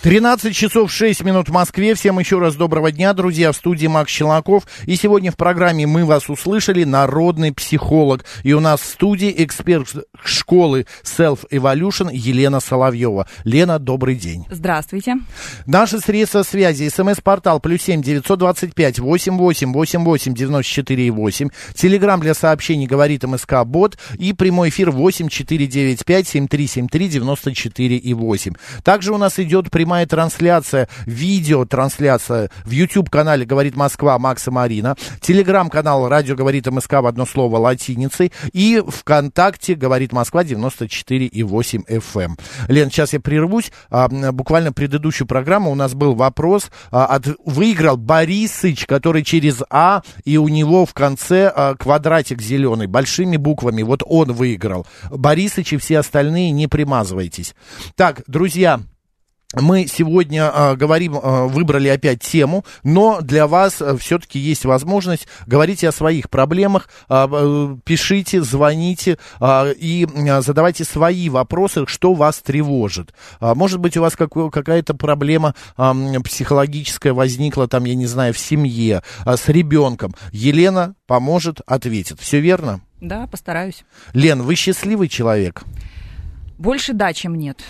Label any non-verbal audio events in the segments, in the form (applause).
13 часов 6 минут в Москве. Всем еще раз доброго дня, друзья. В студии Макс Челноков. И сегодня в программе «Мы вас услышали» народный психолог. И у нас в студии эксперт школы Self Evolution Елена Соловьева. Лена, добрый день. Здравствуйте. Наши средства связи. СМС-портал плюс семь девятьсот двадцать пять восемь восемь восемь восемь девяносто четыре восемь. Телеграмм для сообщений говорит МСК Бот. И прямой эфир восемь четыре девять пять семь три семь три девяносто четыре и восемь. Также у нас идет прямая трансляция, видеотрансляция в YouTube-канале «Говорит Москва» Макса Марина, телеграм-канал «Радио говорит МСК» в одно слово латиницей и ВКонтакте «Говорит Москва» 94,8 FM. Лен, сейчас я прервусь. А, буквально предыдущую программу у нас был вопрос. А, от, выиграл Борисыч, который через А, и у него в конце а, квадратик зеленый, большими буквами. Вот он выиграл. Борисыч и все остальные не примазывайтесь. Так, друзья, мы сегодня э, говорим, э, выбрали опять тему, но для вас э, все-таки есть возможность говорить о своих проблемах, э, э, пишите, звоните э, и э, задавайте свои вопросы, что вас тревожит. А, может быть, у вас какой, какая-то проблема э, психологическая возникла, там, я не знаю, в семье, э, с ребенком. Елена поможет, ответит. Все верно? Да, постараюсь. Лен, вы счастливый человек? Больше да, чем нет.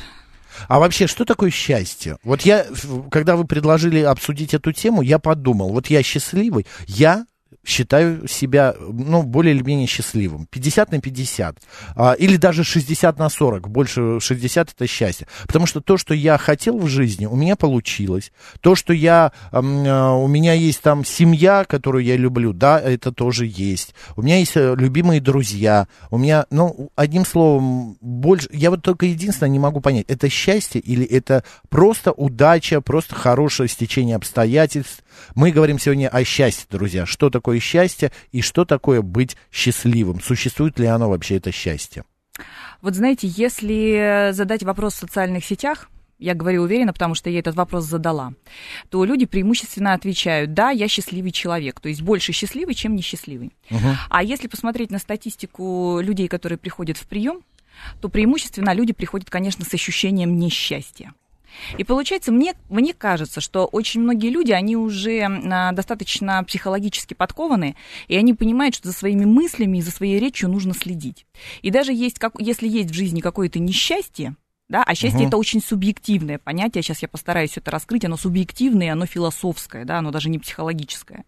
А вообще, что такое счастье? Вот я, когда вы предложили обсудить эту тему, я подумал, вот я счастливый, я считаю себя, ну, более или менее счастливым. 50 на 50. А, или даже 60 на 40. Больше 60 это счастье. Потому что то, что я хотел в жизни, у меня получилось. То, что я, а, у меня есть там семья, которую я люблю, да, это тоже есть. У меня есть э, любимые друзья. У меня, ну, одним словом, больше... Я вот только единственное не могу понять, это счастье или это просто удача, просто хорошее стечение обстоятельств. Мы говорим сегодня о счастье, друзья. Что такое счастье и что такое быть счастливым? Существует ли оно вообще, это счастье? Вот знаете, если задать вопрос в социальных сетях, я говорю уверенно, потому что я этот вопрос задала, то люди преимущественно отвечают, да, я счастливый человек, то есть больше счастливый, чем несчастливый. Угу. А если посмотреть на статистику людей, которые приходят в прием, то преимущественно люди приходят, конечно, с ощущением несчастья. И получается, мне, мне кажется, что очень многие люди, они уже а, достаточно психологически подкованы, и они понимают, что за своими мыслями и за своей речью нужно следить. И даже есть, как, если есть в жизни какое-то несчастье, да, а счастье угу. это очень субъективное понятие. Сейчас я постараюсь это раскрыть. Оно субъективное, оно философское, да, оно даже не психологическое.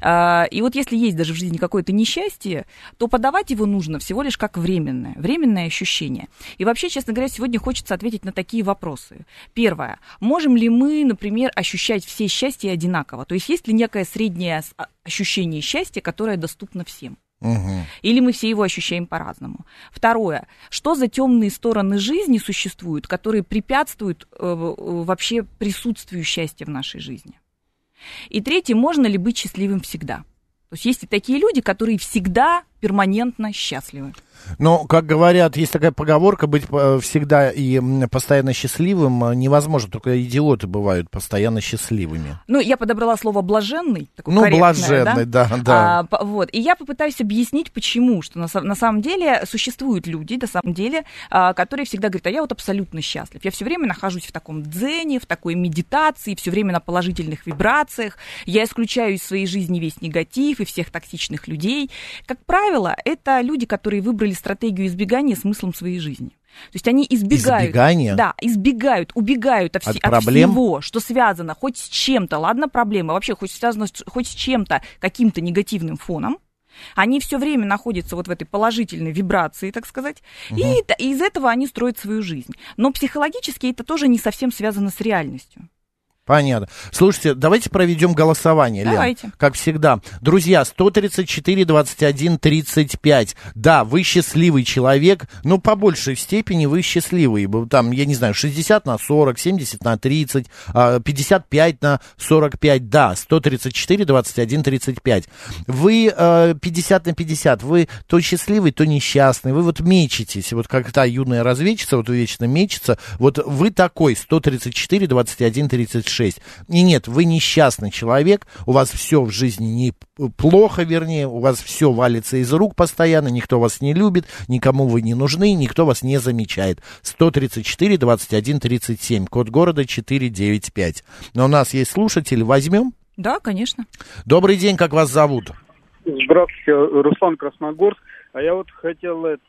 А, и вот если есть даже в жизни какое-то несчастье, то подавать его нужно всего лишь как временное, временное ощущение. И вообще, честно говоря, сегодня хочется ответить на такие вопросы. Первое. Можем ли мы, например, ощущать все счастья одинаково? То есть есть ли некое среднее а, ощущение счастья, которое доступно всем? Угу. Или мы все его ощущаем по-разному. Второе. Что за темные стороны жизни существуют, которые препятствуют э, вообще присутствию счастья в нашей жизни? И третье. Можно ли быть счастливым всегда? То есть есть и такие люди, которые всегда перманентно счастливы. Но, как говорят, есть такая поговорка, быть э, всегда и постоянно счастливым э, невозможно, только идиоты бывают постоянно счастливыми. Ну, я подобрала слово «блаженный». Ну, блаженный, да, да. да. А, вот, и я попытаюсь объяснить, почему, что на, на самом деле существуют люди, на самом деле, а, которые всегда говорят, а я вот абсолютно счастлив. Я все время нахожусь в таком дзене, в такой медитации, все время на положительных вибрациях, я исключаю из своей жизни весь негатив и всех токсичных людей. Как правило, это люди, которые выбрали стратегию избегания смыслом своей жизни. То есть они избегают, Избегание? да, избегают, убегают от, от, от всего, что связано хоть с чем-то, ладно, проблема, вообще хоть связано хоть с чем-то, каким-то негативным фоном. Они все время находятся вот в этой положительной вибрации, так сказать, угу. и, и из этого они строят свою жизнь. Но психологически это тоже не совсем связано с реальностью. Понятно. Слушайте, давайте проведем голосование, Лен. Давайте. Как всегда. Друзья, 134, 21, 35. Да, вы счастливый человек, но по большей степени вы счастливый. Там, я не знаю, 60 на 40, 70 на 30, а, 55 на 45. Да, 134, 21, 35. Вы э, 50 на 50. Вы то счастливый, то несчастный. Вы вот мечетесь. Вот как та юная разведчица, вот вечно мечется. Вот вы такой, 134, 21, 36. И нет, вы несчастный человек, у вас все в жизни не плохо, вернее, у вас все валится из рук постоянно, никто вас не любит, никому вы не нужны, никто вас не замечает. 134, 21, 37, код города 495. Но у нас есть слушатель, возьмем? Да, конечно. Добрый день, как вас зовут? Здравствуйте, Руслан Красногорск. А я вот хотел это,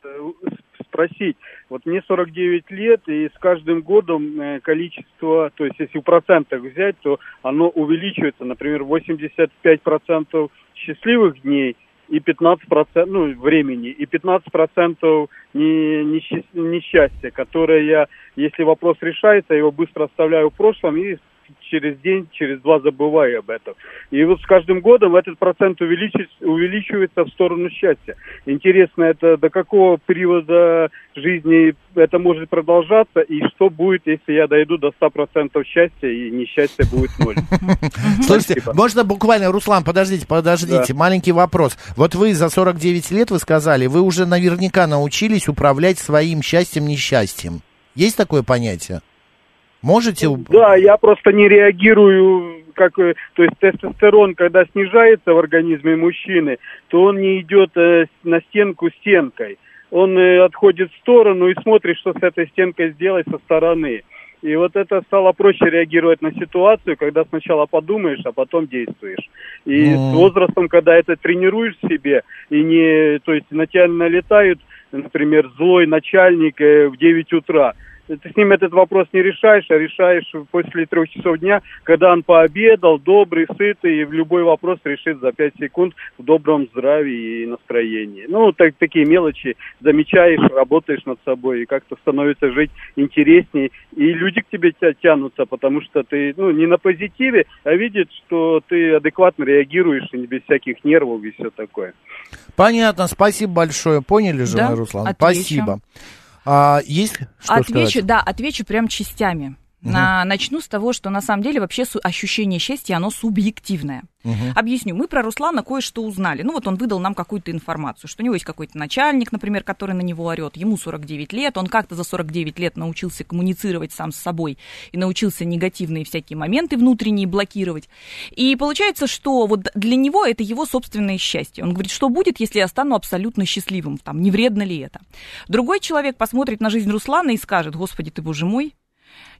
спросить. Вот мне 49 лет, и с каждым годом э, количество, то есть если в процентах взять, то оно увеличивается. Например, 85% счастливых дней и 15% ну, времени, и 15% не, не, несчастья, которое я, если вопрос решается, я его быстро оставляю в прошлом и через день, через два забываю об этом. И вот с каждым годом этот процент увеличивается в сторону счастья. Интересно, это до какого периода жизни это может продолжаться, и что будет, если я дойду до 100% счастья, и несчастье будет ноль. (laughs) Слушайте, можно буквально, Руслан, подождите, подождите, маленький вопрос. Вот вы за 49 лет, вы сказали, вы уже наверняка научились управлять своим счастьем-несчастьем. Есть такое понятие? Можете? Да, я просто не реагирую, как, э, то есть тестостерон, когда снижается в организме мужчины, то он не идет э, на стенку стенкой. Он э, отходит в сторону и смотрит, что с этой стенкой сделать со стороны. И вот это стало проще реагировать на ситуацию, когда сначала подумаешь, а потом действуешь. И mm. с возрастом, когда это тренируешь в себе, и не, то есть на тебя налетают, например, злой начальник в 9 утра, ты с ним этот вопрос не решаешь, а решаешь после трех часов дня, когда он пообедал, добрый, сытый, и в любой вопрос решит за пять секунд в добром здравии и настроении. Ну, так, такие мелочи замечаешь, работаешь над собой, и как-то становится жить интереснее, и люди к тебе тянутся, потому что ты, ну, не на позитиве, а видят, что ты адекватно реагируешь, и без всяких нервов и все такое. Понятно, спасибо большое. Поняли же, да? Руслан? Отвечу. Спасибо. А, есть что отвечу, сказать? Да, отвечу прям частями. Угу. На, начну с того, что на самом деле вообще ощущение счастья, оно субъективное. Угу. Объясню. Мы про Руслана кое-что узнали. Ну вот он выдал нам какую-то информацию, что у него есть какой-то начальник, например, который на него орет. Ему 49 лет, он как-то за 49 лет научился коммуницировать сам с собой и научился негативные всякие моменты внутренние блокировать. И получается, что вот для него это его собственное счастье. Он говорит, что будет, если я стану абсолютно счастливым, там, не вредно ли это. Другой человек посмотрит на жизнь Руслана и скажет, господи ты, боже мой,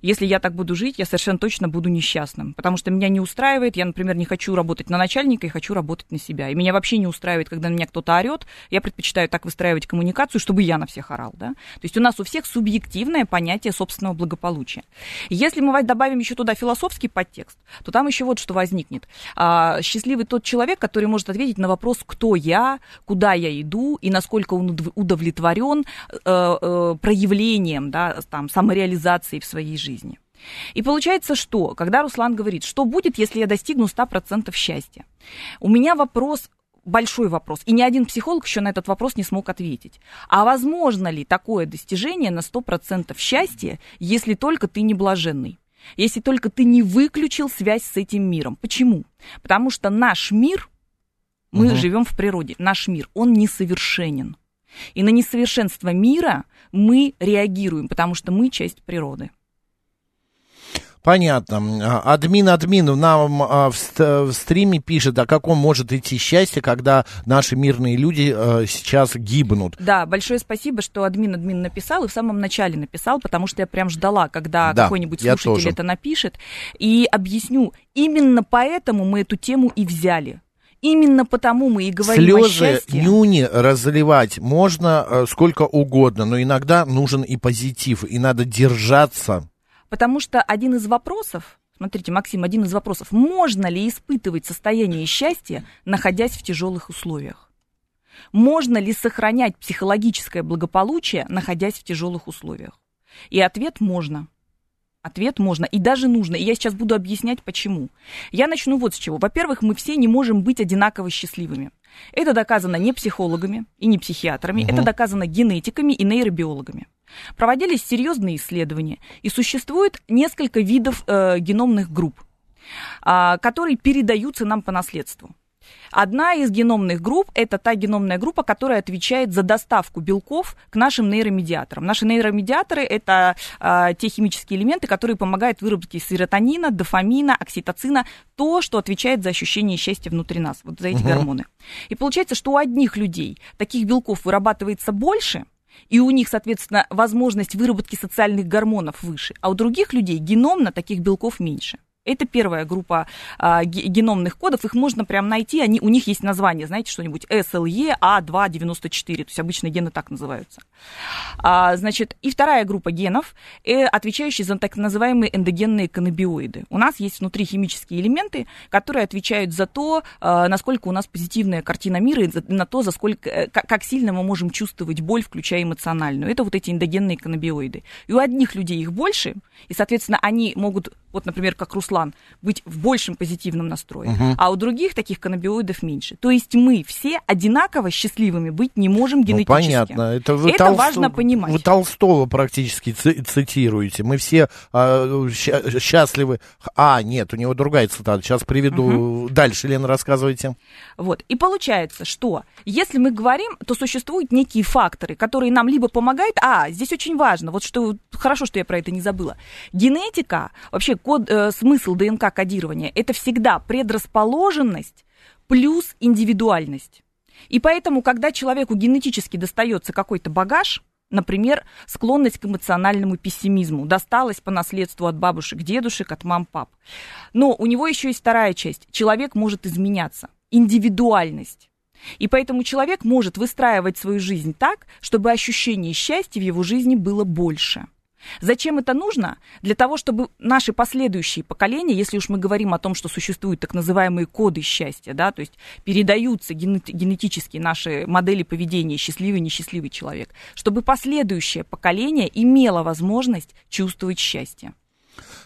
если я так буду жить, я совершенно точно буду несчастным, потому что меня не устраивает, я, например, не хочу работать на начальника и хочу работать на себя. И меня вообще не устраивает, когда на меня кто-то орет, я предпочитаю так выстраивать коммуникацию, чтобы я на всех орал, да. То есть у нас у всех субъективное понятие собственного благополучия. Если мы добавим еще туда философский подтекст, то там еще вот что возникнет. А, счастливый тот человек, который может ответить на вопрос, кто я, куда я иду и насколько он удовлетворен э, э, проявлением, да, там, самореализации в своей жизни жизни. И получается, что, когда Руслан говорит, что будет, если я достигну 100% счастья? У меня вопрос большой вопрос. И ни один психолог еще на этот вопрос не смог ответить. А возможно ли такое достижение на 100% счастья, если только ты не блаженный? Если только ты не выключил связь с этим миром. Почему? Потому что наш мир, мы угу. живем в природе, наш мир, он несовершенен. И на несовершенство мира мы реагируем, потому что мы часть природы. Понятно. А, админ, админ нам а, в, стриме пишет, о каком может идти счастье, когда наши мирные люди а, сейчас гибнут. Да, большое спасибо, что админ, админ написал, и в самом начале написал, потому что я прям ждала, когда да, какой-нибудь слушатель это напишет. И объясню, именно поэтому мы эту тему и взяли. Именно потому мы и говорим Слезы, о счастье. нюни разливать можно э, сколько угодно, но иногда нужен и позитив, и надо держаться Потому что один из вопросов, смотрите, Максим, один из вопросов, можно ли испытывать состояние счастья, находясь в тяжелых условиях? Можно ли сохранять психологическое благополучие, находясь в тяжелых условиях? И ответ можно. Ответ можно и даже нужно. И я сейчас буду объяснять, почему. Я начну вот с чего. Во-первых, мы все не можем быть одинаково счастливыми. Это доказано не психологами и не психиатрами, Мгм. это доказано генетиками и нейробиологами. Проводились серьезные исследования, и существует несколько видов э, геномных групп, а, которые передаются нам по наследству. Одна из геномных групп – это та геномная группа, которая отвечает за доставку белков к нашим нейромедиаторам. Наши нейромедиаторы – это а, те химические элементы, которые помогают выработке серотонина, дофамина, окситоцина, то, что отвечает за ощущение счастья внутри нас, вот за эти Мгм. гормоны. И получается, что у одних людей таких белков вырабатывается больше, и у них, соответственно, возможность выработки социальных гормонов выше, а у других людей геномно таких белков меньше. Это первая группа а, ге- геномных кодов, их можно прям найти, они, у них есть название, знаете, что-нибудь SLE A294, то есть обычно гены так называются. А, значит, и вторая группа генов, э, отвечающие за так называемые эндогенные каннабиоиды. У нас есть внутри химические элементы, которые отвечают за то, а, насколько у нас позитивная картина мира, и на то, за сколько, э, как сильно мы можем чувствовать боль, включая эмоциональную. Это вот эти эндогенные каннабиоиды. И у одних людей их больше, и, соответственно, они могут, вот, например, как Руслан, быть в большем позитивном настрое, Мгм. а у других таких каннабиоидов меньше. То есть мы все одинаково счастливыми быть не можем Ну, генетически. понятно. Это, вы Это Толсто- важно понимать. Вы Толстого практически ци- цитируете. Мы все а, счастливы. А, нет, у него другая цитата. Сейчас приведу. Дальше, Лена, рассказывайте. Вот. И получается, что если мы говорим, то существуют некие факторы, которые нам либо помогают, а, здесь очень важно, вот что, хорошо, что я про это не забыла. Генетика, вообще код, э, смысл ДНК-кодирования, это всегда предрасположенность плюс индивидуальность. И поэтому, когда человеку генетически достается какой-то багаж, например, склонность к эмоциональному пессимизму, досталась по наследству от бабушек, дедушек, от мам-пап. Но у него еще есть вторая часть. Человек может изменяться. Индивидуальность. И поэтому человек может выстраивать свою жизнь так, чтобы ощущение счастья в его жизни было больше. Зачем это нужно? Для того, чтобы наши последующие поколения, если уж мы говорим о том, что существуют так называемые коды счастья, да, то есть передаются генет- генетически наши модели поведения счастливый, несчастливый человек, чтобы последующее поколение имело возможность чувствовать счастье.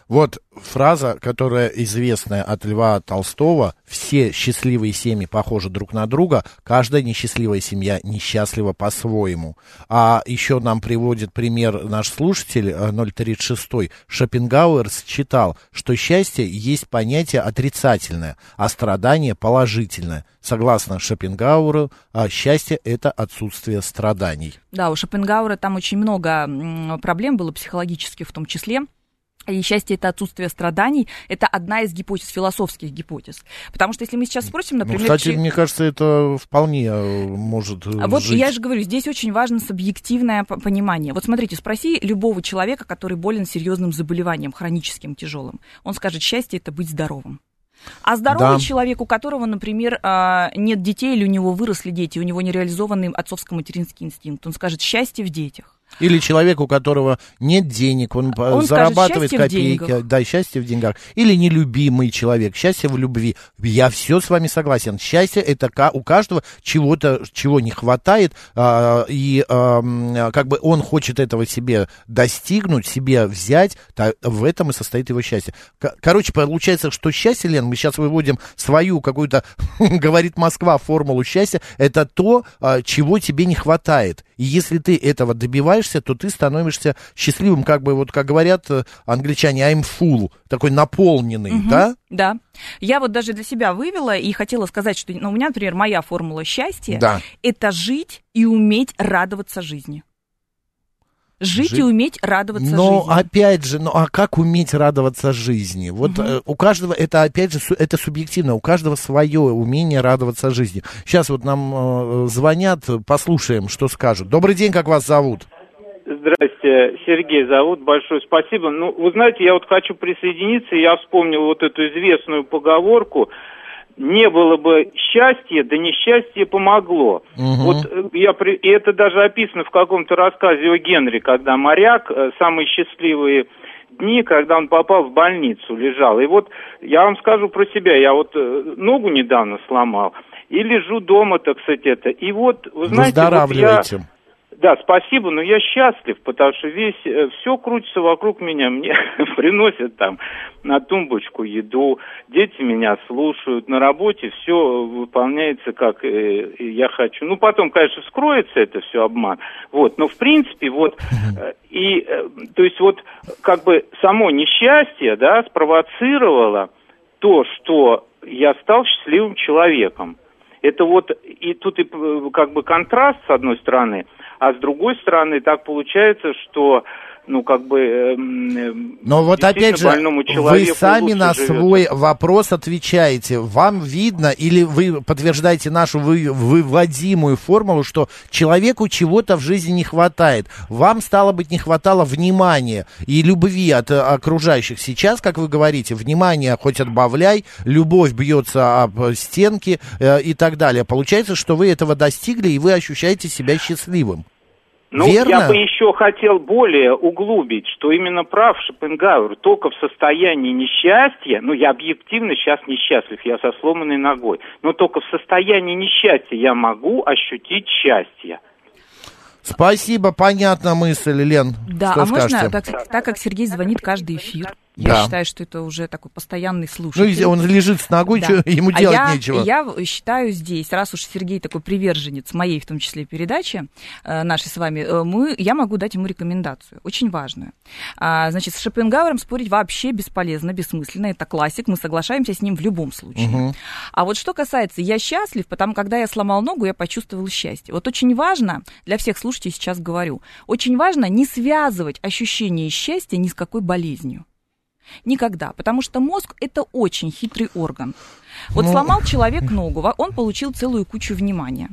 Вот фраза, которая известная от Льва Толстого. Все счастливые семьи похожи друг на друга. Каждая несчастливая семья несчастлива по-своему. А еще нам приводит пример наш слушатель э, 036. Шопенгауэр считал, что счастье есть понятие отрицательное, а страдание положительное. Согласно Шопенгауэру, а счастье – это отсутствие страданий. Да, у Шопенгауэра там очень много проблем было психологических в том числе. И счастье это отсутствие страданий, это одна из гипотез, философских гипотез. Потому что если мы сейчас спросим, Ну, например... кстати, чи- мне кажется, это вполне э, может э, Вот жить. я же говорю, здесь очень важно субъективное понимание. Вот смотрите, спроси любого человека, который болен серьезным заболеванием, хроническим, тяжелым. Он скажет, счастье это быть здоровым. А здоровый Да. человек, у которого, например, а, нет детей или у него выросли дети, у него нереализованный отцовско-материнский инстинкт, он скажет счастье в детях. Или человек, у которого нет денег, он, Он скажет, зарабатывает «Счастье в копейки. деньгах». Да, счастье в деньгах. Или нелюбимый человек, счастье в любви. Я все с вами согласен. Счастье это у каждого чего-то, чего не хватает, а, и как бы он хочет этого себе достигнуть, себе взять, в этом и состоит его счастье. Короче, получается, что счастье, Лен, мы сейчас выводим свою какую-то, (laughs) говорит Москва, формулу счастья, это то, а, чего тебе не хватает. И если ты этого добиваешься, то ты становишься счастливым, как бы, вот как говорят э, англичане, I'm full, такой наполненный, Мгм, да? Да. Я вот даже для себя вывела и хотела сказать, что ну, у меня, например, моя формула счастья Да. это жить и уметь радоваться жизни. Жить Жить. и уметь радоваться Но жизни. опять же, ну а как уметь радоваться жизни? Вот Мгм. э, у каждого это опять же это субъективно, у каждого свое умение радоваться жизни. Сейчас вот нам э, звонят, послушаем, что скажут. Добрый день, как вас зовут? Здрасте, Сергей зовут, большое спасибо. Ну, вы знаете, я вот хочу присоединиться, я вспомнил вот эту известную поговорку, не было бы счастья, да несчастье помогло. Мгм. Вот э, я при... и это даже описано в каком-то рассказе о Генри, когда моряк, э, самые счастливые дни, когда он попал в больницу, лежал. И вот я вам скажу про себя, я вот э, ногу недавно сломал, и лежу дома, так сказать, это. И вот, вы знаете, вот я... Да, спасибо, но я счастлив, потому что весь, все крутится вокруг меня, (laughs) мне приносят там на тумбочку еду, дети меня слушают, на работе все выполняется, как э, я хочу. Ну, потом, конечно, скроется это все обман, вот, но в принципе, вот, э, и, э, то есть вот, как бы само несчастье, да, спровоцировало то, что я стал счастливым человеком. Это вот, и тут и э, как бы контраст с одной стороны, а с другой стороны так получается, что ну, как бы... Э, Но вот опять же, вы сами на живет. свой вопрос отвечаете. Вам видно или вы подтверждаете нашу вы, выводимую формулу, что человеку чего-то в жизни не хватает. Вам, стало быть, не хватало внимания и любви от э, окружающих. Сейчас, как вы говорите, внимание хоть отбавляй, любовь бьется об стенки э, и так далее. Получается, что вы этого достигли, и вы ощущаете себя счастливым. Ну, Верно? я бы еще хотел более углубить, что именно прав Шопенгауэр, только в состоянии несчастья, ну, я объективно сейчас несчастлив, я со сломанной ногой, но только в состоянии несчастья я могу ощутить счастье. Спасибо, понятна мысль, Лен. Да, что а скажете? можно, так, так как Сергей звонит каждый эфир, я да. считаю, что это уже такой постоянный слушатель. Ну, он лежит с ногой, да. что, (laughs) ему а делать я, нечего. Я считаю здесь, раз уж Сергей такой приверженец моей, в том числе, передачи э, нашей с вами, э, мы, я могу дать ему рекомендацию, очень важную. А, значит, с Шопенгауэром спорить вообще бесполезно, бессмысленно. Это классик, мы соглашаемся с ним в любом случае. Угу. А вот что касается «я счастлив», потому когда я сломал ногу, я почувствовал счастье. Вот очень важно, для всех слушателей сейчас говорю, очень важно не связывать ощущение счастья ни с какой болезнью. Никогда, потому что мозг это очень хитрый орган. Вот ну... сломал человек ногу, он получил целую кучу внимания.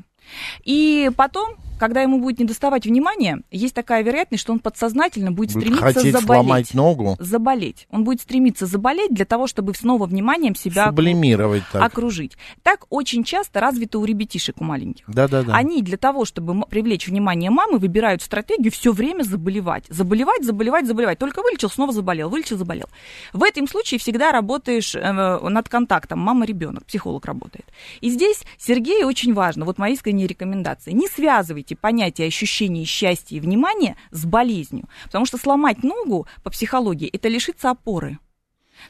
И потом когда ему будет недоставать внимания, есть такая вероятность, что он подсознательно будет, стремиться заболеть. сломать ногу. Заболеть. Он будет стремиться заболеть для того, чтобы снова вниманием себя Сублимировать так. окружить. Так очень часто развито у ребятишек, у маленьких. Да-да-да. Они для того, чтобы привлечь внимание мамы, выбирают стратегию все время заболевать. Заболевать, заболевать, заболевать. Только вылечил, снова заболел, вылечил, заболел. В этом случае всегда работаешь э, над контактом мама-ребенок, психолог работает. И здесь Сергею очень важно, вот мои искренние рекомендации, не связывайте связываете понятие ощущения счастья и внимания с болезнью. Потому что сломать ногу по психологии – это лишиться опоры.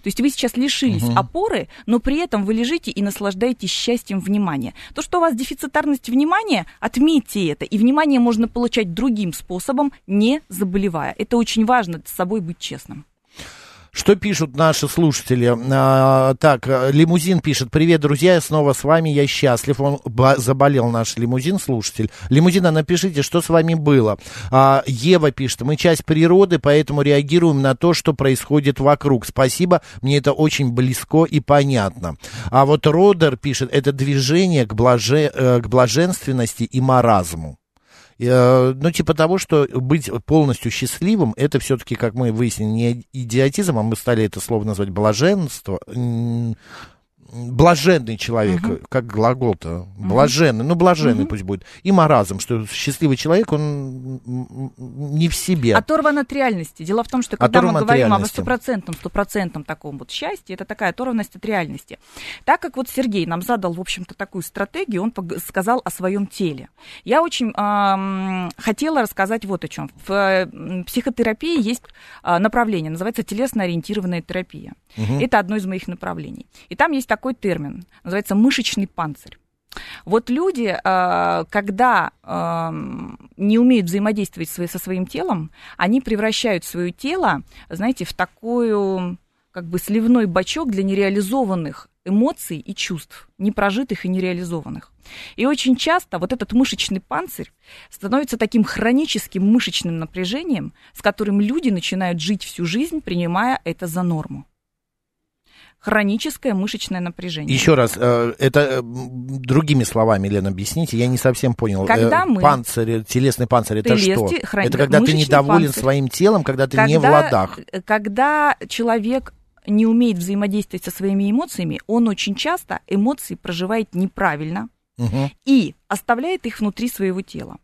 То есть вы сейчас лишились угу. опоры, но при этом вы лежите и наслаждаетесь счастьем внимания. То, что у вас дефицитарность внимания, отметьте это. И внимание можно получать другим способом, не заболевая. Это очень важно с собой быть честным. Что пишут наши слушатели? А, так, лимузин пишет. Привет, друзья, я снова с вами, я счастлив. Он заболел, наш лимузин, слушатель. Лимузина, напишите, что с вами было. А, Ева пишет. Мы часть природы, поэтому реагируем на то, что происходит вокруг. Спасибо, мне это очень близко и понятно. А вот Родер пишет, это движение к, блаже, э, к блаженственности и маразму. Э, ну, типа того, что быть полностью счастливым, это все-таки, как мы выяснили, не идиотизм, а мы стали это слово назвать блаженство, блаженный человек, угу. как глагол-то, блаженный, ну, блаженный угу. пусть будет, и маразм, что счастливый человек, он не в себе. Оторван от реальности. Дело в том, что когда оторван мы говорим об стопроцентном, стопроцентном таком вот счастье, это такая оторванность от реальности. Так как вот Сергей нам задал, в общем-то, такую стратегию, он сказал о своем теле. Я очень э, хотела рассказать вот о чем. В психотерапии есть э, направление, называется телесно-ориентированная терапия. Угу. Это одно из моих направлений. И там есть такой термин, называется мышечный панцирь. Вот люди, э, когда э, не умеют взаимодействовать со своим телом, они превращают свое тело, знаете, в такую как бы сливной бачок для нереализованных эмоций и чувств, непрожитых и нереализованных. И очень часто вот этот мышечный панцирь становится таким хроническим мышечным напряжением, с которым люди начинают жить всю жизнь, принимая это за норму хроническое мышечное напряжение. Еще раз, э, это э, другими словами, Лена, объясните, я не совсем понял. Когда э, мы... Панцирь, телесный панцирь, это что? Хрон... Это когда ты недоволен панцирь. своим телом, когда ты когда, не в ладах. Когда человек не умеет взаимодействовать со своими эмоциями, он очень часто эмоции проживает неправильно угу. и оставляет их внутри своего тела.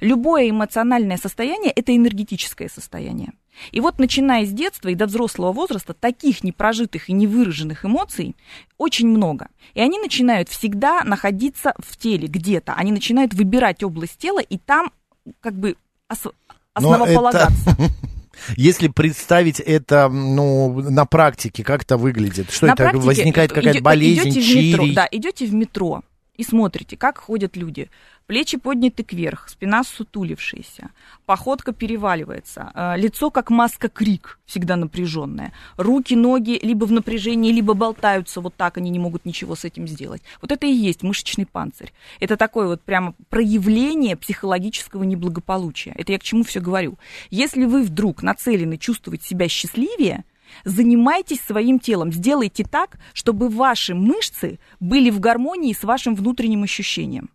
Любое эмоциональное состояние – это энергетическое состояние. И вот начиная с детства и до взрослого возраста таких непрожитых и невыраженных эмоций очень много. И они начинают всегда находиться в теле где-то. Они начинают выбирать область тела и там как бы ос- Но основополагаться. это- (laughs) Если представить это ну, на практике, как это выглядит? Что На это? практике Возникает какая-то болезнь, идете в метро, чирий? Да, идете в метро и смотрите, как ходят люди. Плечи подняты кверх, спина сутулившаяся, походка переваливается, э, лицо как маска крик, всегда напряженное. Руки, ноги либо в напряжении, либо болтаются вот так, они не могут ничего с этим сделать. Вот это и есть мышечный панцирь. Это такое вот прямо проявление психологического неблагополучия. Это я к чему все говорю. Если вы вдруг нацелены чувствовать себя счастливее, Занимайтесь своим телом, сделайте так, чтобы ваши мышцы были в гармонии с вашим внутренним ощущением.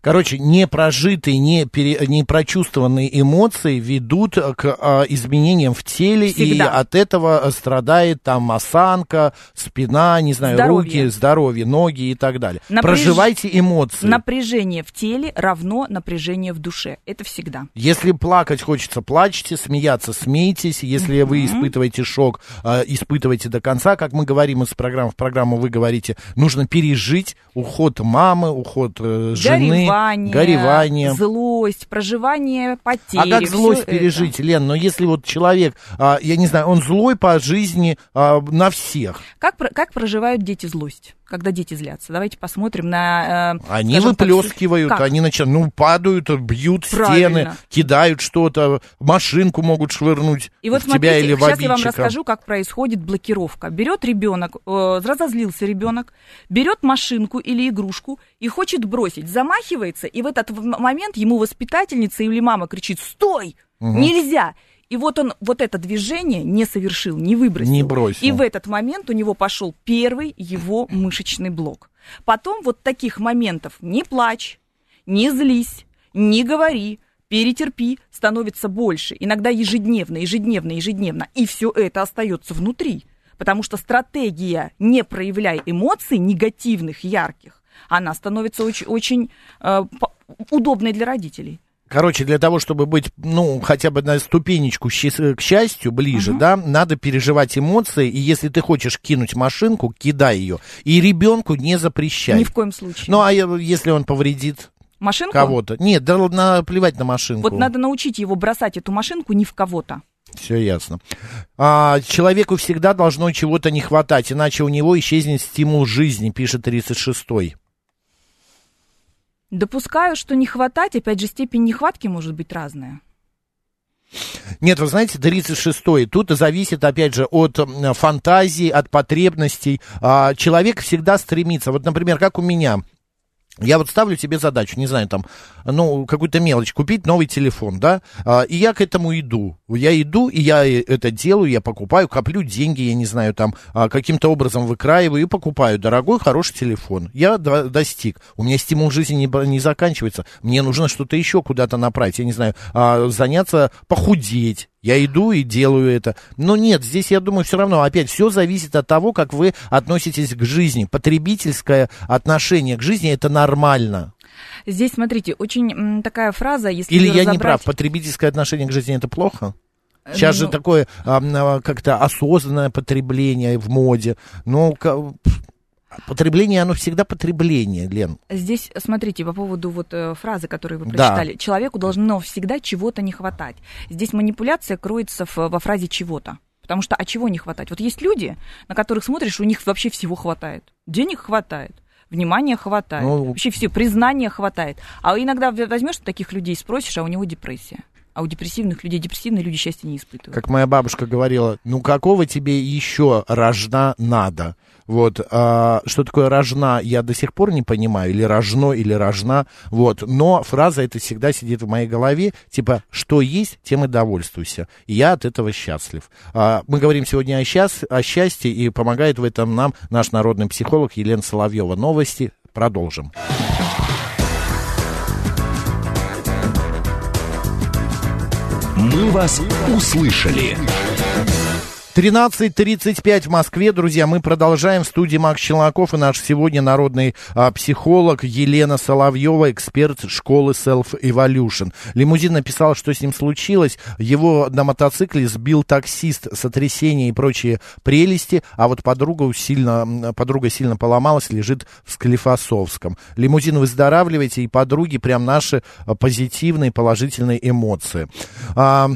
Короче, не прожитые, не, пере, не прочувствованные эмоции ведут к а, изменениям в теле, Всегда. и от этого страдает там осанка, спина, не знаю, Здоровье. руки, здоровье, ноги и так далее. Напряж- Проживайте эмоции. Напряжение в теле равно напряжение в душе. Это всегда. Если плакать хочется, плачьте, смеяться, смейтесь. Если вы испытываете шок, э, испытывайте до конца. Как мы говорим из программы в программу, вы говорите, нужно пережить уход мамы, уход э, жены, горевание, горевание. злость, проживание потери. А как злость это. пережить, Лен? Но если вот человек, а, я не знаю, он злой по жизни а, на всех, Как, как проживают дети злость, когда дети злятся? Давайте посмотрим на... э, они скажем так, выплескивают, как? они начинают, ну, падают, бьют стены, Правильно. кидают что-то, машинку могут швырнуть И вот в тебя смотрите, или в сейчас я вам обидчика. расскажу, как происходит блокировка. Берет ребенок, э, разозлился ребенок, берет машинку или игрушку и хочет бросить, замахивается, и в этот момент ему воспитательница или мама кричит «Стой! Нельзя!» И вот он вот это движение не совершил, не выбросил. Не бросил. И в этот момент у него пошел первый его мышечный блок. Потом вот таких моментов не плачь, не злись, не говори, перетерпи, становится больше. Иногда ежедневно, ежедневно, ежедневно. И все это остается внутри. Потому что стратегия «не проявляй эмоций негативных, ярких», она становится очень, очень э, удобной для родителей. Короче, для того, чтобы быть, ну, хотя бы на ступенечку счаст- к счастью ближе, да, надо переживать эмоции, и если ты хочешь кинуть машинку, кидай ее. И ребенку не запрещай. Ни в коем случае. Ну, а если он повредит Машинку? кого-то? Нет, да наплевать на машинку. Вот надо научить его бросать эту машинку не в кого-то. Все ясно. А, человеку всегда должно чего-то не хватать, иначе у него исчезнет стимул жизни, пишет 36-й. Допускаю, что не хватать, опять же, степень нехватки может быть разная. Нет, вы знаете, 36-й, тут зависит, опять же, от фантазии, от потребностей. А, человек всегда стремится, вот, например, как у меня, я вот ставлю себе задачу, не знаю, там, ну, какую-то мелочь, купить новый телефон, да, а, и я к этому иду. Я иду, и я э, это делаю, я покупаю, коплю деньги, я не знаю, там, а, каким-то образом выкраиваю и покупаю дорогой, хороший телефон. Я до- достиг. У меня стимул жизни не, не заканчивается. Мне нужно что-то еще куда-то направить, я не знаю, а, заняться, похудеть. Я иду и делаю это. Но нет, здесь, я думаю, все равно, опять, все зависит от того, как вы относитесь к жизни. Потребительское отношение к жизни это нормально. Здесь, смотрите, очень такая фраза, если Или я не разобрать- прав, потребительское отношение к жизни это плохо? Сейчас же ну- такое а, как-то осознанное потребление в моде. Ну, потребление, оно всегда потребление, Лен. Здесь, смотрите, по поводу вот э, фразы, которую вы Да. прочитали. Человеку должно всегда чего-то не хватать. Здесь манипуляция кроется в- во фразе чего-то. Потому что, а чего не хватать? Вот есть люди, на которых смотришь, у них вообще всего хватает. Денег хватает, внимания хватает, Ну, вообще все, признания хватает. А иногда возьмешь таких людей, спросишь, а у него депрессия. А у депрессивных людей, депрессивные люди счастья не испытывают. Как моя бабушка говорила, ну какого тебе еще рожна надо? Вот, а, что такое рожна, я до сих пор не понимаю, или рожно, или рожна, вот, но фраза эта всегда сидит в моей голове, типа, что есть, тем и довольствуйся, и я от этого счастлив. А, мы говорим сегодня о, счаст- о счастье, и помогает в этом нам наш народный психолог Елена Соловьева. Новости, продолжим. «Мы вас услышали». 13.35 в Москве, друзья, мы продолжаем. В студии Макс Челноков и наш сегодня народный а, психолог Елена Соловьева, эксперт школы Self Evolution. Лимузин написал, что с ним случилось. Его на мотоцикле сбил таксист, сотрясение и прочие прелести, а вот подруга сильно, подруга сильно поломалась, лежит в Склифосовском. Лимузин выздоравливайте, и подруги прям наши а, позитивные, положительные эмоции. А,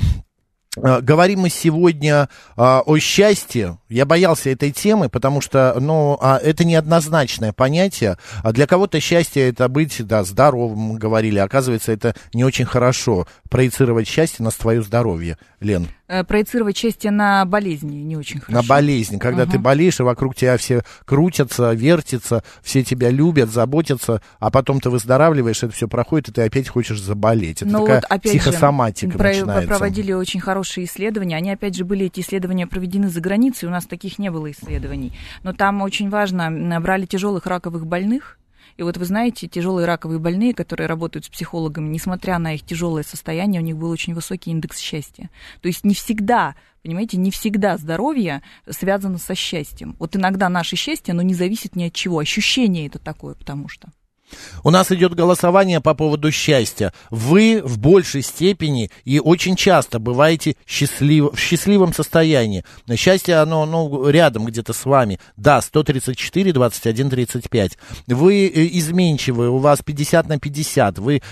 Говорим мы сегодня а, о счастье. Я боялся этой темы, потому что, ну, а, это неоднозначное понятие. А для кого-то счастье это быть, да, здоровым, говорили. Оказывается, это не очень хорошо проецировать счастье на свое здоровье, Лен. Э, проецировать счастье на болезни не очень хорошо. На болезнь, когда Ага. ты болеешь, и вокруг тебя все крутятся, вертятся, все тебя любят, заботятся, а потом ты выздоравливаешь, это все проходит, и ты опять хочешь заболеть. Это Но такая вот опять психосоматика же, начинается. проводили очень хорошие исследования. Они, опять же, были эти исследования проведены за границей, у нас таких не было исследований. Но там очень важно, брали тяжелых раковых больных, и вот вы знаете, тяжелые раковые больные, которые работают с психологами, несмотря на их тяжелое состояние, у них был очень высокий индекс счастья. То есть не всегда, понимаете, не всегда здоровье связано со счастьем. Вот иногда наше счастье, оно не зависит ни от чего. Ощущение это такое, потому что. У нас идет голосование по поводу счастья. Вы в большей степени и очень часто бываете счастлив, в счастливом состоянии. Счастье, оно ну, рядом где-то с вами. Да, 134, 21, 35. Вы э, изменчивы, у вас 50 на 50. Вы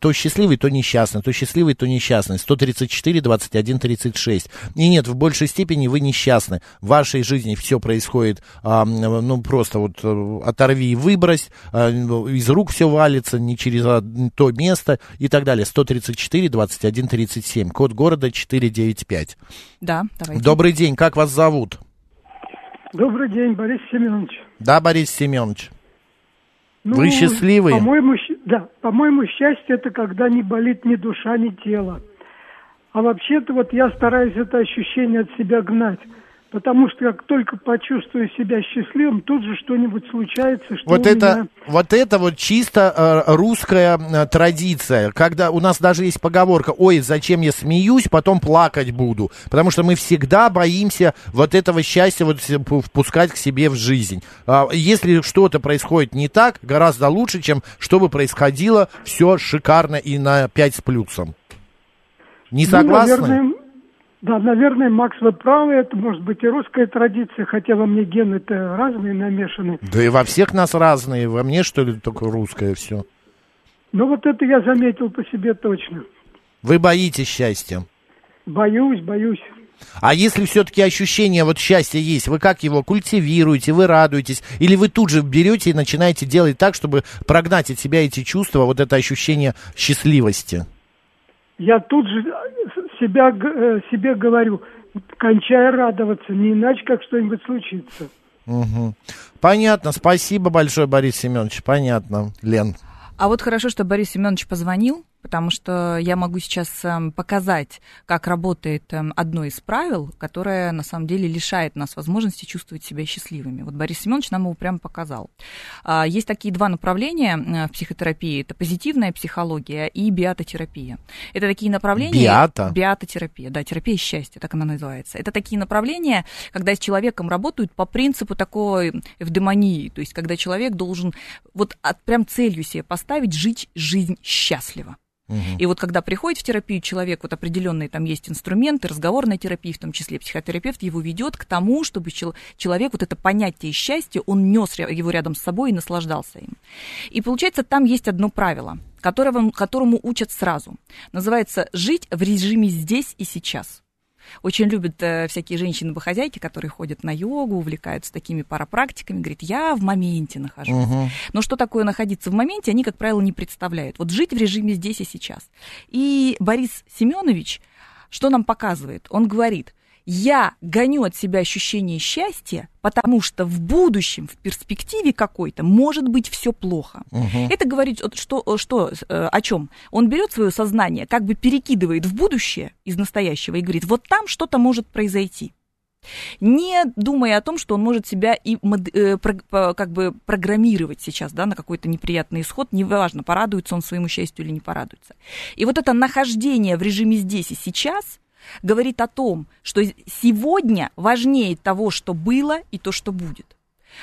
то счастливый, то несчастный, то счастливый, то несчастный. 134, 21, 36. И нет, в большей степени вы несчастны. В вашей жизни все происходит, ну, просто вот э, оторви и выбрось, а, из рук все валится, не через то место и так далее. 134, 21, 37. Код города 495. Да, давайте. Добрый день, как вас зовут? Добрый день, Борис Семенович. Да, Борис Семенович. Ну, Вы счастливые? По-моему, да, по-моему, счастье это когда не болит ни душа, ни тело. А вообще-то вот я стараюсь это ощущение от себя гнать. Потому что как только почувствую себя счастливым, тут же что-нибудь случается, что Вот это, меня... вот это вот чисто э, русская э, традиция, когда у нас даже есть поговорка, ой, зачем я смеюсь, потом плакать буду, потому что мы всегда боимся вот этого счастья вот впускать к себе в жизнь. А, Если что-то происходит не так, гораздо лучше, чем чтобы происходило все шикарно и на 5 с плюсом. Не Ну, согласны? наверное, да, наверное, Макс, вы правы, это может быть и русская традиция, хотя во мне гены-то разные намешаны. Да и во всех нас разные, во мне что ли только русское все. Но вот это я заметил по себе точно. Вы боитесь счастья. Боюсь, боюсь. А если все-таки ощущение вот счастья есть, вы как его культивируете, вы радуетесь, или вы тут же берете и начинаете делать так, чтобы прогнать от себя эти чувства, вот это ощущение счастливости? Я тут же э, себя, э, себе говорю, кончай радоваться, не иначе, как что-нибудь случится. Мгм. Понятно, спасибо большое, Борис Семенович, понятно, Лен. А вот хорошо, что Борис Семенович позвонил, потому что я могу сейчас эм, показать, как работает эм, одно из правил, которое на самом деле лишает нас возможности чувствовать себя счастливыми. Вот Борис Семенович нам его прямо показал. А, Есть такие два направления э, в психотерапии. Это позитивная психология и биототерапия. Это такие направления... Биата? Биототерапия, да, терапия счастья, так она называется. Это такие направления, когда с человеком работают по принципу такой эвдемонии, то есть когда человек должен вот от, прям целью себе поставить жить жизнь счастливо. И вот когда приходит в терапию человек, вот определенные там есть инструменты, разговорная терапия, в том числе психотерапевт его ведет к тому, чтобы чел- человек вот это понятие счастья, он нес его рядом с собой и наслаждался им. И получается, там есть одно правило, которого, которому учат сразу. Называется «жить в режиме здесь и сейчас». Очень любят э, всякие женщины-хозяйки, которые ходят на йогу, увлекаются такими парапрактиками, говорит, я в моменте нахожусь. Мгм. Но что такое находиться в моменте, они, как правило, не представляют. Вот жить в режиме здесь и сейчас. И Борис Семенович, что нам показывает? Он говорит, я гоню от себя ощущение счастья, потому что в будущем, в перспективе какой-то, может быть все плохо. Это говорит вот что, что, э, о чем? Он берет свое сознание, как бы перекидывает в будущее из настоящего и говорит, вот там что-то может произойти не думая о том, что он может себя и э, про- как бы программировать сейчас, да, на какой-то неприятный исход, неважно, порадуется он своему счастью или не порадуется. И вот это нахождение в режиме здесь и сейчас, говорит о том, что сегодня важнее того, что было и то, что будет.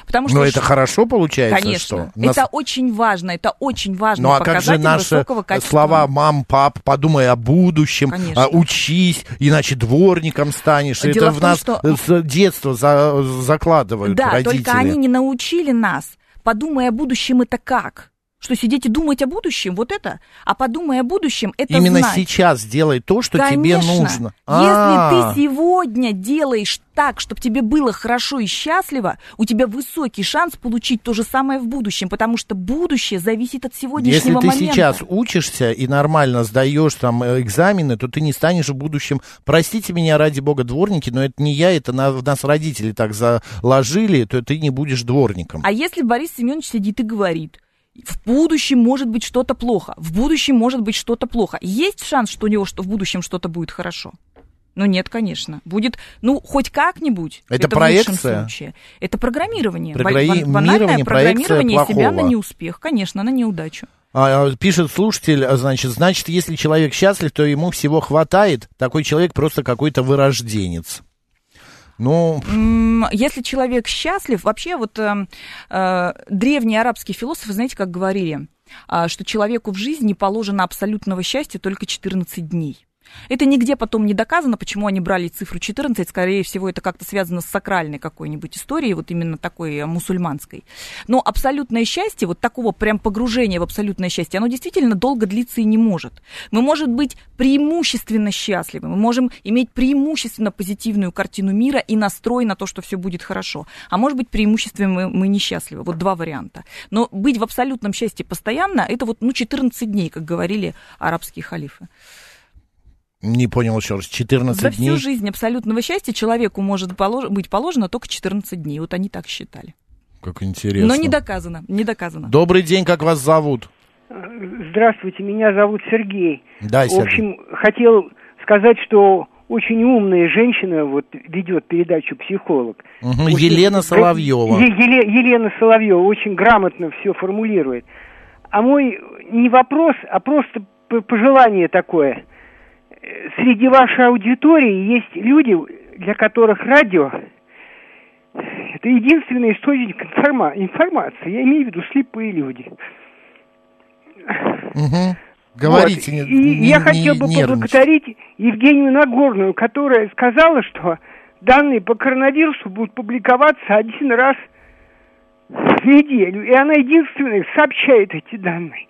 Потому что Но это хорошо получается, Конечно, что? Нас- это очень важно, это очень важно. Ну а как же наши слова «мам», «пап», подумай о будущем, Конечно. а, учись, иначе дворником станешь. Дело это в в том, нас что- с детства за- закладывают Да, родители. только они не научили нас. Подумай о будущем это как? Что сидеть и думать о будущем, вот это? А подумай о будущем, это Именно знать. сейчас делай то, что тебе Конечно. нужно. Если А, ты сегодня делаешь так, чтобы тебе было хорошо и счастливо, у тебя высокий шанс получить то же самое в будущем, потому что будущее зависит от Если сегодняшнего ты момента. сейчас учишься и нормально сдаешь там э, экзамены, то ты не станешь в будущем. Простите меня ради бога, дворники, но это не я, это на- нас родители так заложили, то ты не будешь дворником. А если Борис Семенович сидит и говорит, в будущем может быть что-то плохо, в будущем может быть что-то плохо, есть шанс, что у него что в будущем что-то будет хорошо? Ну нет, конечно. Будет, ну, хоть как-нибудь. Это в лучшем проекция? случае. Это программирование. Программирование, Бан- Банальное программирование себя на неуспех. Конечно, на неудачу. А, а, пишет слушатель, а, значит, значит, если человек счастлив, то ему всего хватает. Такой человек просто какой-то вырожденец. Ну, Если человек счастлив, вообще вот э, э, древние арабские философы, знаете, как говорили, а, что человеку в жизни положено абсолютного счастья только 14 дней. Это нигде потом не доказано, почему они брали цифру 14. Скорее всего, это как-то связано с сакральной какой-нибудь историей, вот именно такой э, мусульманской. Но абсолютное счастье, вот такого прям погружения в абсолютное счастье, оно действительно долго длиться и не может. Мы, может быть, преимущественно счастливы, мы можем иметь преимущественно позитивную картину мира и настрой на то, что все будет хорошо. А может быть, преимущественно мы, мы несчастливы. Вот два варианта. Но быть в абсолютном счастье постоянно, это вот ну, 14 дней, как говорили арабские халифы. Не понял еще раз, 14 За дней. всю жизнь абсолютного счастья человеку может полож- быть положено только 14 дней. Вот они так считали. Как интересно. Но не доказано, не доказано. Добрый день, как вас зовут? Здравствуйте, меня зовут Сергей. Да, В Сергей. общем, хотел сказать, что очень умная женщина вот ведет передачу «Психолог». Мгм, Очень- Елена Соловьева. Е- Еле- Елена Соловьева очень грамотно все формулирует. А мой не вопрос, а просто пожелание такое. Среди вашей аудитории есть люди, для которых радио это единственный источник информа- информации. Я имею в виду слепые люди. Мгм. Говорите, Вот. не, И не- я не хотел бы нервничайте. поблагодарить Евгению Нагорную, которая сказала, что данные по коронавирусу будут публиковаться один раз в неделю. И она единственная сообщает эти данные.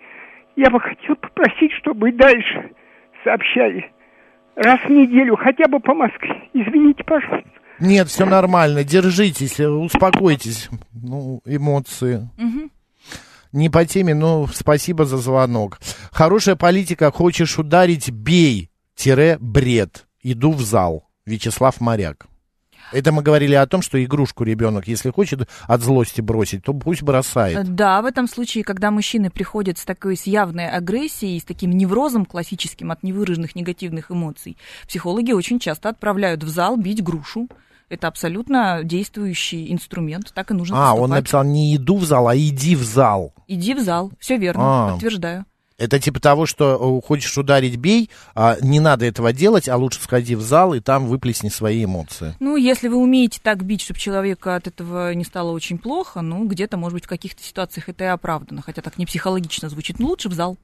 Я бы хотел попросить, чтобы и дальше сообщали раз в неделю, хотя бы по Москве. Извините, пожалуйста. Нет, все нормально, держитесь, э, успокойтесь. Ну, эмоции. Не по теме, но спасибо за звонок. Хорошая политика, хочешь ударить, бей. Тире бред. Иду в зал. Вячеслав Моряк. Это мы говорили о том, что игрушку ребенок, если хочет от злости бросить, то пусть бросает. Да, в этом случае, когда мужчины приходят с такой с явной агрессией, с таким неврозом классическим от невыраженных негативных эмоций, психологи очень часто отправляют в зал бить грушу. Это абсолютно действующий инструмент, так и нужно А, он поступать. написал не иду в зал, а иди в зал. Иди в зал, все верно, А. подтверждаю. Это типа того, что э, хочешь ударить, бей, а не надо этого делать, а лучше сходи в зал и там выплесни свои эмоции. Ну, если вы умеете так бить, чтобы человека от этого не стало очень плохо, ну, где-то, может быть, в каких-то ситуациях это и оправдано, хотя так не психологично звучит. Ну, лучше в зал.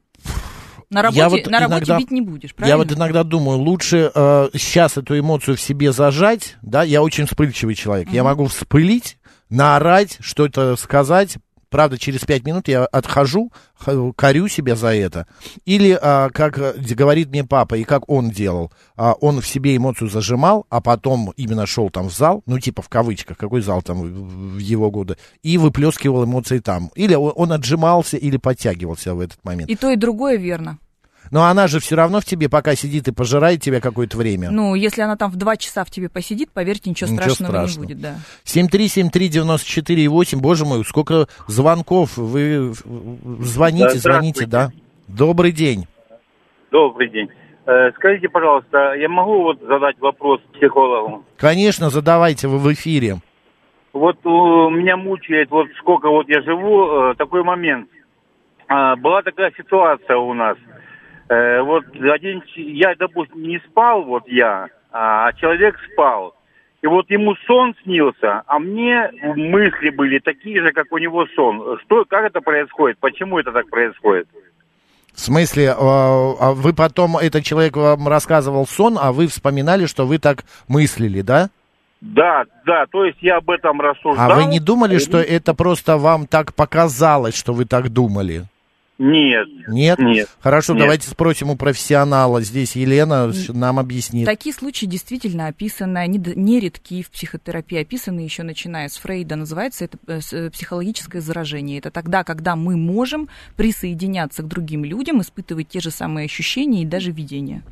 На работе, Я вот на работе иногда- бить не будешь, Я правильно? вот иногда думаю, лучше э, сейчас эту эмоцию в себе зажать, да, я очень вспыльчивый человек, я могу вспылить, наорать, что-то сказать, правда, через пять минут я отхожу, корю себя за это. Или, а, как э, говорит мне папа, и как он делал, а, он в себе эмоцию зажимал, а потом именно шел там в зал, ну, типа в кавычках, какой зал там в его годы, и выплескивал эмоции там. Или он отжимался, или подтягивался в этот момент. И то, и другое верно. Но она же все равно в тебе пока сидит и пожирает тебя какое-то время. Ну, если она там в два часа в тебе посидит, поверьте, ничего, Ничего страшного страшного. не будет, да. 7373948, боже мой, сколько звонков. Вы Да, звоните, звоните, да? Добрый день. Добрый день. Э, Скажите, пожалуйста, я могу вот задать вопрос психологу? Конечно, задавайте, вы в эфире. Вот э, меня мучает, вот сколько вот я живу, э, такой момент. А, Была такая ситуация у нас. Э, вот один, я, допустим, не спал, вот я, а человек спал. И вот ему сон снился, а мне мысли были такие же, как у него сон. Что, как это происходит? Почему это так происходит? В смысле, э, а вы потом, этот человек вам рассказывал сон, а вы вспоминали, что вы так мыслили, да? Да, да, то есть я об этом рассуждал. А вы не думали, что это просто вам так показалось, что вы так думали? Нет. Нет? Нет. Хорошо, Нет. давайте спросим у профессионала. Здесь Елена нам объяснит. Такие случаи действительно описаны, они нередки в психотерапии, описаны еще начиная с Фрейда. Называется это э, э, психологическое заражение. Это тогда, когда мы можем присоединяться к другим людям, испытывать те же самые ощущения и даже видения.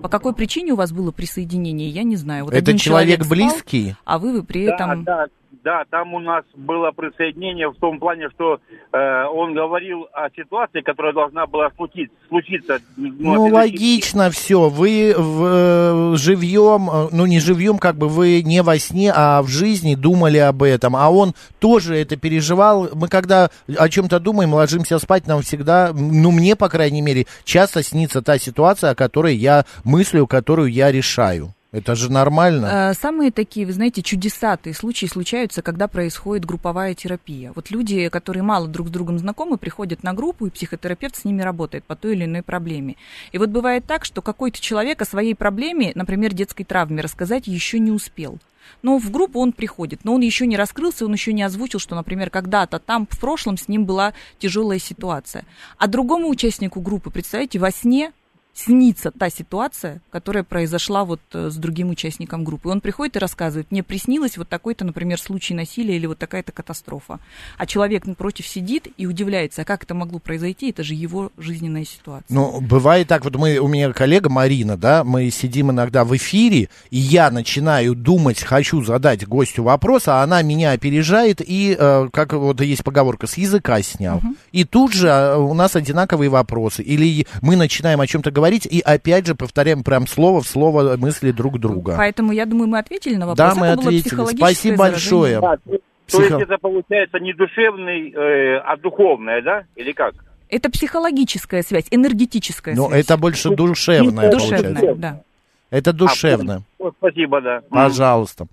По какой причине у вас было присоединение, я не знаю. Вот Это один человек спал, близкий? а вы, вы при Да, этом... да, да, там у нас было присоединение в том плане, что э, он говорил о ситуации, которая должна была случиться. случиться Ну, это- логично все. Вы в, э, живьем, э, ну, не живьем, как бы вы не во сне, а в жизни думали об этом. А он тоже это переживал. Мы когда о чем-то думаем, ложимся спать, нам всегда, ну, мне, по крайней мере, часто снится та ситуация, о которой я мыслю, которую я решаю. Это же нормально. Э, Самые такие, вы знаете, чудесатые случаи случаются, когда происходит групповая терапия. Вот люди, которые мало друг с другом знакомы, приходят на группу, и психотерапевт с ними работает по той или иной проблеме. И вот бывает так, что какой-то человек о своей проблеме, например, детской травме, рассказать еще не успел. Но в группу он приходит, но он еще не раскрылся, он еще не озвучил, что, например, когда-то там в прошлом с ним была тяжелая ситуация. А другому участнику группы, представляете, во сне снится та ситуация, которая произошла вот э, с другим участником группы. И он приходит и рассказывает, мне приснилось вот такой-то, например, случай насилия или вот такая-то катастрофа. А человек напротив сидит и удивляется, а как это могло произойти, это же его жизненная ситуация. Ну, бывает так, вот мы, у меня коллега Марина, да, мы сидим иногда в эфире, и я начинаю думать, хочу задать гостю вопрос, а она меня опережает и, э, как вот есть поговорка, с языка снял. И тут же э, у нас одинаковые вопросы. Или мы начинаем о чем-то говорить, и опять же повторяем прям слово в слово мысли друг друга. Поэтому, я думаю, мы ответили на вопрос. Да, Это мы было ответили. Спасибо заражение. большое. Да, то Психо- есть это получается не душевный, э, а духовное, да? Или как? Это психологическая связь, энергетическая Ну, связь. это больше душевное, Душевная, получается. да. Это душевно. Вот, спасибо, да. Пожалуйста.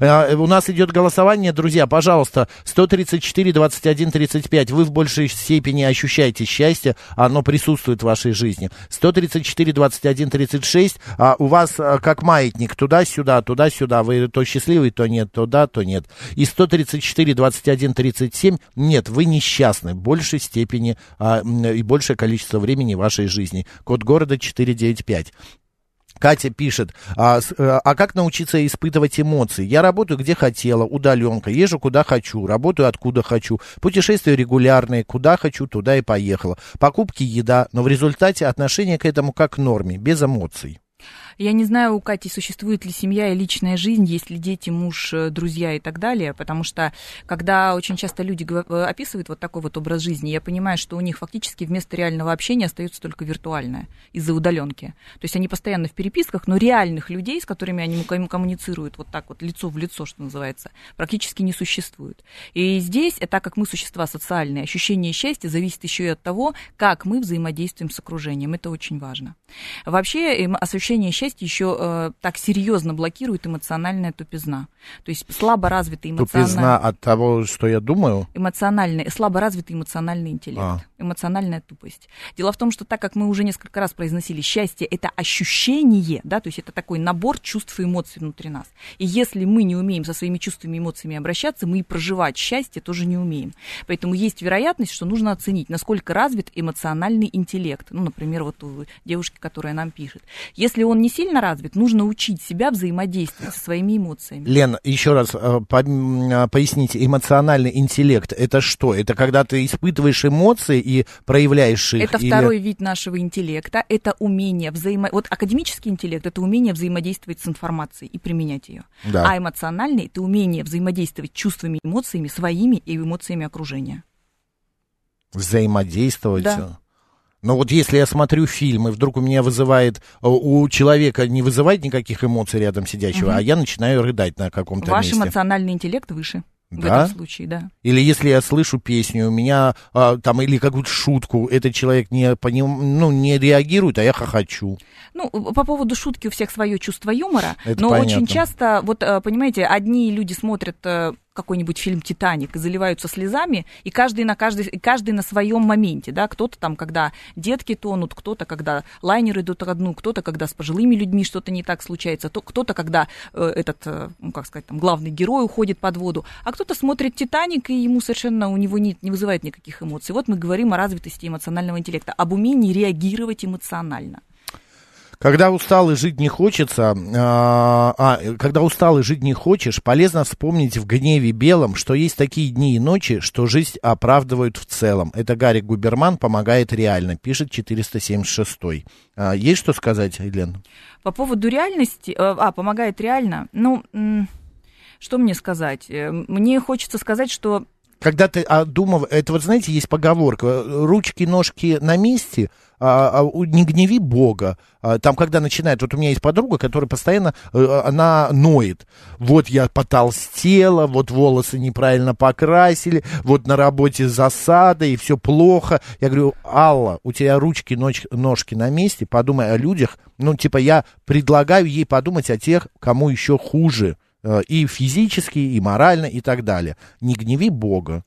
Э, У нас идет голосование, друзья, пожалуйста, 134, 21, 35. Вы в большей степени ощущаете счастье, оно присутствует в вашей жизни. 134, 21, 36. А у вас как маятник туда-сюда, туда-сюда. Вы то счастливый, то нет, то да, то нет. И 134, 21, 37. Нет, вы несчастны в большей степени а, и большее количество времени вашей жизни. Код города 495. Катя пишет, а, э, а как научиться испытывать эмоции? Я работаю где хотела, удаленка, езжу куда хочу, работаю откуда хочу, путешествия регулярные, куда хочу, туда и поехала. Покупки, еда, но в результате отношение к этому как к норме, без эмоций. Я не знаю, у Кати существует ли семья и личная жизнь, есть ли дети, муж, э, друзья и так далее, потому что когда очень часто люди э, описывают вот такой вот образ жизни, я понимаю, что у них фактически вместо реального общения остается только виртуальное из-за удаленки. То есть они постоянно в переписках, но реальных людей, с которыми они ком- коммуницируют вот так вот лицо в лицо, что называется, практически не существует. И здесь, э, так как мы существа социальные, ощущение счастья зависит еще и от того, как мы взаимодействуем с окружением. Это очень важно. Вообще, эм, ощущение счастья еще э, так серьезно блокирует эмоциональная тупизна. То есть слабо развитый Тупизна эмоциональный, от того, что я думаю. эмоциональный, слабо развитый эмоциональный интеллект, А. эмоциональная тупость. Дело в том, что так как мы уже несколько раз произносили, счастье это ощущение, да, то есть это такой набор чувств и эмоций внутри нас. И если мы не умеем со своими чувствами и эмоциями обращаться, мы и проживать счастье тоже не умеем. Поэтому есть вероятность, что нужно оценить, насколько развит эмоциональный интеллект. Ну, например, вот у девушки, которая нам пишет. Если он не сильно развит, нужно учить себя взаимодействовать со своими эмоциями. Лен, еще раз э, а, поясните, эмоциональный интеллект это что? Это когда ты испытываешь эмоции и проявляешь их? Это или- второй вид нашего интеллекта. Это умение взаимо... Вот академический интеллект — это умение взаимодействовать с информацией и применять ее. Да. А эмоциональный — это умение взаимодействовать чувствами и эмоциями своими и эмоциями окружения. взаимодействовать. Да. Но вот если я смотрю фильм, и вдруг у меня вызывает, э, у человека не вызывает никаких эмоций рядом сидящего, Мгм. а я начинаю рыдать на каком-то Ваш месте. эмоциональный интеллект выше. В Да? этом случае, да. Или если я слышу песню, у меня а, там или какую-то шутку, этот человек не, поним, ну, не реагирует, а я хохочу. Ну, по поводу шутки у всех свое чувство юмора, Это но понятно. очень часто, вот, э, понимаете, одни люди смотрят э, какой-нибудь фильм «Титаник» и заливаются слезами, и каждый на, каждый, каждый на своем моменте, да, кто-то там, когда детки тонут, кто-то, когда лайнеры идут ко дну, кто-то, когда с пожилыми людьми что-то не так случается, то, кто-то, когда э, этот, э, ну, как сказать, там, главный герой уходит под воду, а кто-то смотрит «Титаник», и ему совершенно, у него не, не вызывает никаких эмоций. Вот мы говорим о развитости эмоционального интеллекта, об умении реагировать эмоционально. Когда устал и жить не хочется, а, а, когда устал и жить не хочешь, полезно вспомнить в гневе белом, что есть такие дни и ночи, что жизнь оправдывают в целом. Это Гарик Губерман помогает реально, пишет 476. А, есть что сказать, Елена? По поводу реальности, э, а, помогает реально, ну, что мне сказать? Э, Мне хочется сказать, что Когда ты одумав... Это вот, знаете, есть поговорка. Ручки, ножки на месте, а, а, не гневи Бога. А, Там, когда начинает... Вот у меня есть подруга, которая постоянно... э, Она ноет. Вот я потолстела, вот волосы неправильно покрасили, вот на работе засада, и все плохо. Я говорю, Алла, у тебя ручки, ноч- ножки на месте, подумай о людях. Ну, типа, я предлагаю ей подумать о тех, кому еще хуже. Э, И физически, и морально, и так далее. Не гневи Бога.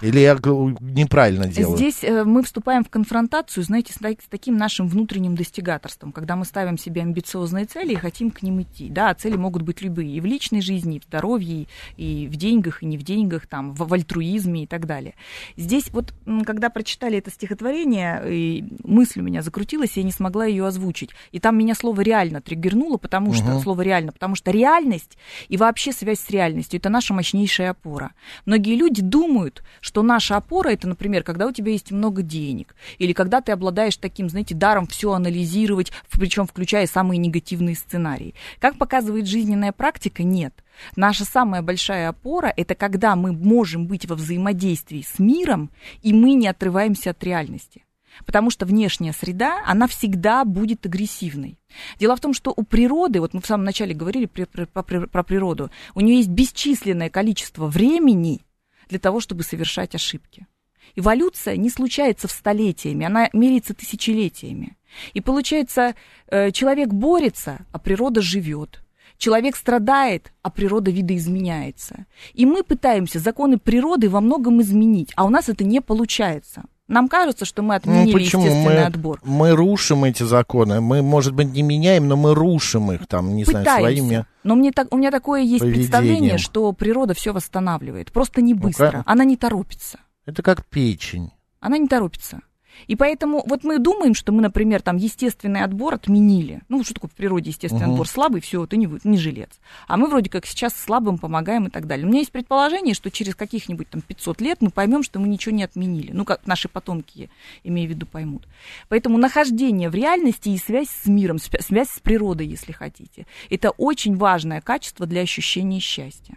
Или я неправильно делаю? Здесь э, мы вступаем в конфронтацию, знаете, с, так- с таким нашим внутренним достигаторством, когда мы ставим себе амбициозные цели и хотим к ним идти. Да, цели могут быть любые, и в личной жизни, и в здоровье, и в деньгах, и не в деньгах, там, в, в альтруизме и так далее. Здесь вот, когда прочитали это стихотворение, и мысль у меня закрутилась, и я не смогла ее озвучить. И там меня слово «реально» триггернуло, потому что, Мгм. слово «реально», потому что реальность и вообще связь с реальностью – это наша мощнейшая опора. Многие люди думают, что наша опора это, например, когда у тебя есть много денег, или когда ты обладаешь таким, знаете, даром все анализировать, причем включая самые негативные сценарии. Как показывает жизненная практика, нет. Наша самая большая опора это когда мы можем быть во взаимодействии с миром, и мы не отрываемся от реальности. Потому что внешняя среда, она всегда будет агрессивной. Дело в том, что у природы, вот мы в самом начале говорили про, при- про природу, у нее есть бесчисленное количество времени для того, чтобы совершать ошибки. Эволюция не случается в столетиями, она меряется тысячелетиями. И получается, э, человек борется, а природа живет. Человек страдает, а природа видоизменяется. И мы пытаемся законы природы во многом изменить, а у нас это не получается. Нам кажется, что мы Ну, отменили почему? естественный Мы, отбор. мы рушим эти законы. Мы, может быть, не меняем, но мы рушим их, там, не знаю, Пытаемся. своими... Но мне так, у меня такое есть поведением. представление, что природа все восстанавливает. Просто не быстро. Ну-ка. Она не торопится. Это как печень. Она не торопится. И поэтому вот мы думаем, что мы, например, там естественный отбор отменили. Ну, что такое в природе естественный Мгм. отбор? Слабый, все, ты не, не жилец. А мы вроде как сейчас слабым помогаем и так далее. У меня есть предположение, что через каких-нибудь там 500 лет мы поймем, что мы ничего не отменили. Ну, как наши потомки, имею в виду, поймут. Поэтому нахождение в реальности и связь с миром, свя- связь с природой, если хотите, это очень важное качество для ощущения счастья.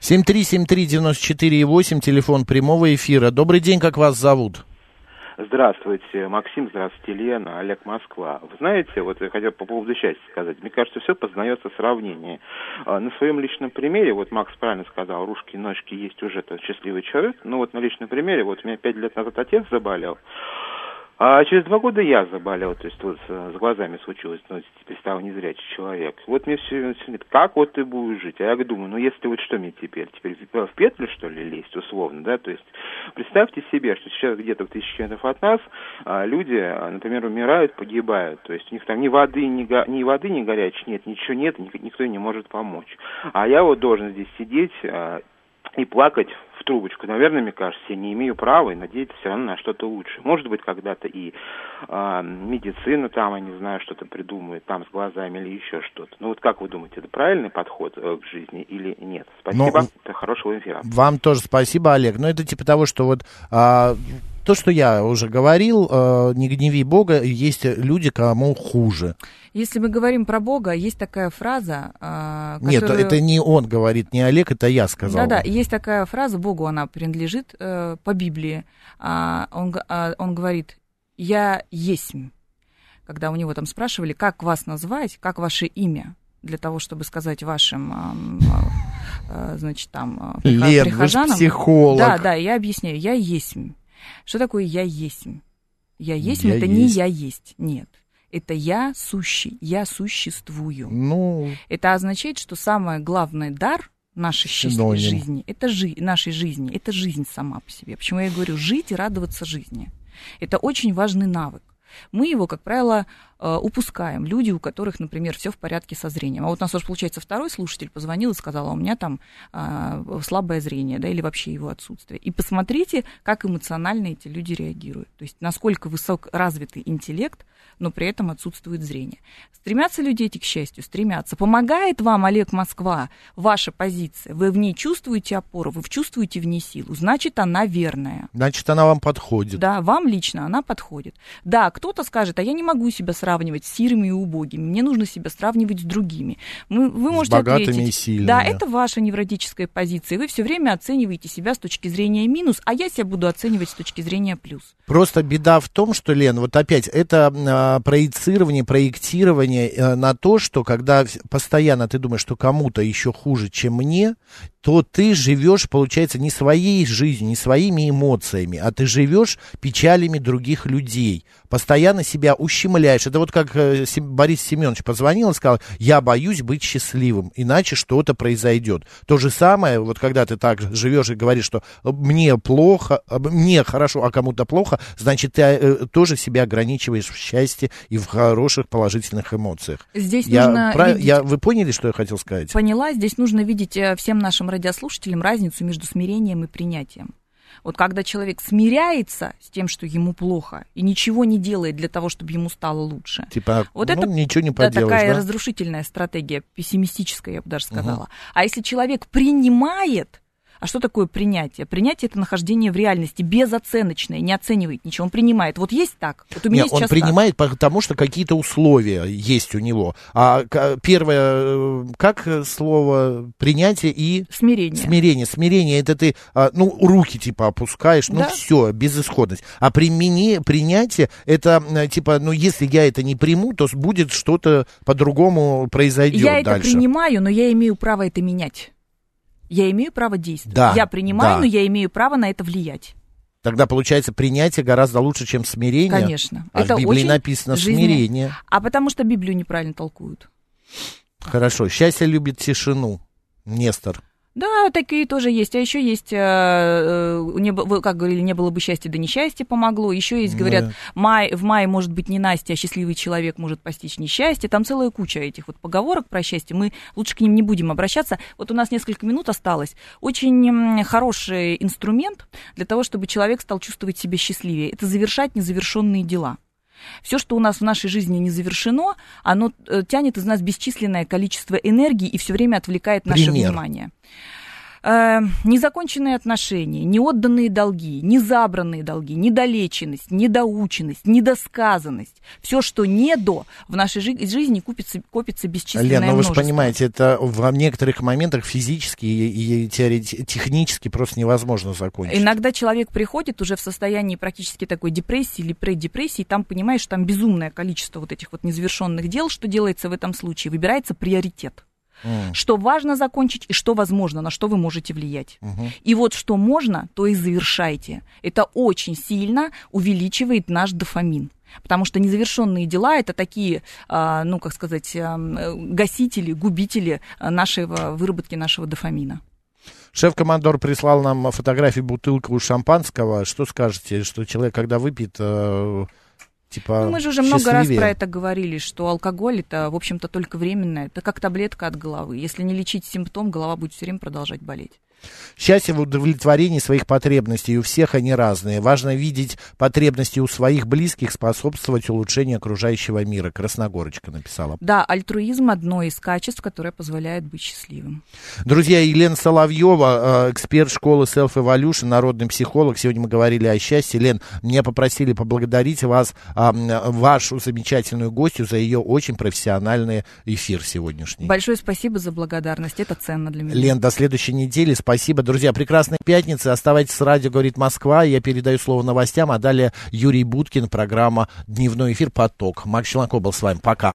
7373948, телефон прямого эфира. Добрый день, как вас зовут? Здравствуйте, Максим, здравствуйте, Лена, Олег Москва. Вы знаете, вот я хотел по поводу счастья сказать. Мне кажется, все познается в сравнении. А, На своем личном примере, вот Макс правильно сказал, ружки и ножки есть уже тот счастливый человек. Ну вот на личном примере, вот у меня пять лет назад отец заболел. А через два года я заболел, то есть вот с, с глазами случилось, ну, теперь стал незрячий человек. Вот мне все говорит, как вот ты будешь жить? А я думаю, ну если вот что мне теперь? Теперь в петлю, что ли, лезть, условно, да? То есть представьте себе, что сейчас где-то в тысячи километров от нас а, люди, а, например, умирают, погибают. То есть у них там ни воды, ни, го- ни воды, ни горячей нет, ничего нет, ник- никто не может помочь. А я вот должен здесь сидеть а, и плакать в трубочку. Наверное, мне кажется, я не имею права и надеяться все равно на что-то лучше. Может быть, когда-то и а, медицина там, я не знаю, что-то придумает, там с глазами или еще что-то. Ну вот как вы думаете, это правильный подход э, к жизни или нет? Спасибо, Ну, это хорошего эфира. Вам тоже спасибо, Олег. Но это типа того, что вот а, то, что я уже говорил, а, не гневи Бога, есть люди, кому хуже. Если мы говорим про Бога, есть такая фраза, Нет, которую- это не он говорит, не Олег, это я сказал. Да-да, есть такая фраза, Богу она принадлежит э, по Библии. А, он, а, он говорит, я есмь. Когда у него там спрашивали, как вас назвать, как ваше имя, для того, чтобы сказать вашим а, э, значит, там, э, прихож- Лен, вы прихожанам. психолог. Да, да, я объясняю, я есть. Что такое я есть? Я есть, Я это не есть. я есть, нет. Это я сущий, я существую. Ну, Это означает, что самый главный дар нашей счастливой Синоним. жизни, это жи- нашей жизни, это жизнь сама по себе. Почему я говорю, жить и радоваться жизни. Это очень важный навык. Мы его, как правило, упускаем. Люди, у которых, например, все в порядке со зрением. А вот у нас уже, получается, второй слушатель позвонил и сказал, а у меня там а, слабое зрение, да, или вообще его отсутствие. И посмотрите, как эмоционально эти люди реагируют. То есть, насколько высок развитый интеллект, но при этом отсутствует зрение. Стремятся люди эти к счастью? Стремятся. Помогает вам, Олег Москва, ваша позиция? Вы в ней чувствуете опору, вы чувствуете в ней силу. Значит, она верная. значит, она вам подходит. Да, вам лично она подходит. Да, кто-то скажет, а я не могу себя сравнивать с сирыми и убогими, мне нужно себя сравнивать с другими. Мы, вы С можете богатыми ответить, и сильными. да, это ваша невротическая позиция, вы все время оцениваете себя с точки зрения минус, а я себя буду оценивать с точки зрения плюс. Просто беда в том, что, Лен, вот опять, это а, проецирование, проектирование э, на то, что когда постоянно ты думаешь, что кому-то еще хуже, чем мне, то ты живешь, получается, не своей жизнью, не своими эмоциями, а ты живешь печалями других людей. Постоянно себя ущемляешь. Это вот как э, Борис Семенович позвонил и сказал, я боюсь быть счастливым, иначе что-то произойдет. То же самое, вот когда ты так живешь и говоришь, что э, мне плохо, э, мне хорошо, а кому-то плохо, значит, ты тоже себя ограничиваешь в счастье и в хороших положительных эмоциях. Здесь Я нужно прав- видеть- я- вы поняли, что я хотел сказать? Поняла, здесь нужно видеть всем нашим радиослушателям разницу между смирением и принятием. Вот когда человек смиряется с тем, что ему плохо, и ничего не делает для того, чтобы ему стало лучше. Типа, Вот ну, это ничего не да, поделаешь, такая да? разрушительная стратегия, пессимистическая, я бы даже сказала. А если человек принимает, а что такое принятие? Принятие это нахождение в реальности, безоценочное, не оценивает ничего, он принимает. Вот есть так. Вот у меня Нет, он сейчас так. принимает, потому что какие-то условия есть у него. А первое, э, как слово принятие и Смирение. смирение. Смирение это ты, а, ну, руки типа опускаешь, ну Да. все, безысходность. А примени, принятие это э, типа, ну, если я это не приму, то будет что-то по-другому произойдет Я это дальше. принимаю, но я имею право это менять. Я имею право действовать. Да, я принимаю, да. но я имею право на это влиять. Тогда получается принятие гораздо лучше, чем смирение. Конечно. А это в Библии очень написано жизненно- смирение. А потому что Библию неправильно толкуют. Хорошо. Счастье любит тишину. Нестор. Да, такие тоже есть. А еще есть, э, э, не как говорили, не было бы счастья, да несчастье помогло. Еще есть, говорят, Да. май, в мае может быть не Настя, а счастливый человек может постичь несчастье. Там целая куча этих вот поговорок про счастье. Мы лучше к ним не будем обращаться. Вот у нас несколько минут осталось. Очень хороший инструмент для того, чтобы человек стал чувствовать себя счастливее. Это завершать незавершенные дела. Все, что у нас в нашей жизни не завершено, оно э, тянет из нас бесчисленное количество энергии и все время отвлекает наше Пример. внимание. Э, незаконченные отношения, неотданные долги, незабранные долги, недолеченность, недоученность, недосказанность. Все, что не до, в нашей жи- жизни купится, копится бесчисленное Лен, ну вы же множество. понимаете, это в некоторых моментах физически и, и теорети- технически просто невозможно закончить. Иногда человек приходит уже в состоянии практически такой депрессии или преддепрессии, и там понимаешь, что там безумное количество вот этих вот незавершенных дел. Что делается в этом случае? Выбирается приоритет. Что важно закончить и что возможно, на что вы можете влиять. Мгм. И вот что можно, то и завершайте. Это очень сильно увеличивает наш дофамин. Потому что незавершенные дела это такие, а, ну, как сказать, а, м, гасители, губители а, нашего выработки нашего дофамина. Шеф-командор прислал нам фотографию бутылку шампанского. Что скажете, что человек, когда выпьет, э, типа Ну, мы же уже много раз про это говорили, что алкоголь это, в общем-то, только временное. Это как таблетка от головы. Если не лечить симптом, голова будет все время продолжать болеть. Счастье в удовлетворении своих потребностей. У всех они разные. Важно видеть потребности у своих близких, способствовать улучшению окружающего мира. Красногорочка написала. Да, альтруизм одно из качеств, которое позволяет быть счастливым. Друзья, Елена Соловьева, э, эксперт школы Self Evolution, народный психолог. Сегодня мы говорили о счастье. Лен, меня попросили поблагодарить вас, а, вашу замечательную гостью, за ее очень профессиональный эфир сегодняшний. Большое спасибо за благодарность. Это ценно для меня. Лен, до следующей недели. Спасибо. Друзья, прекрасной пятницы. Оставайтесь с радио «Говорит Москва». Я передаю слово новостям, а далее Юрий Буткин, программа «Дневной эфир. Поток». Макс Челноков был с вами. Пока.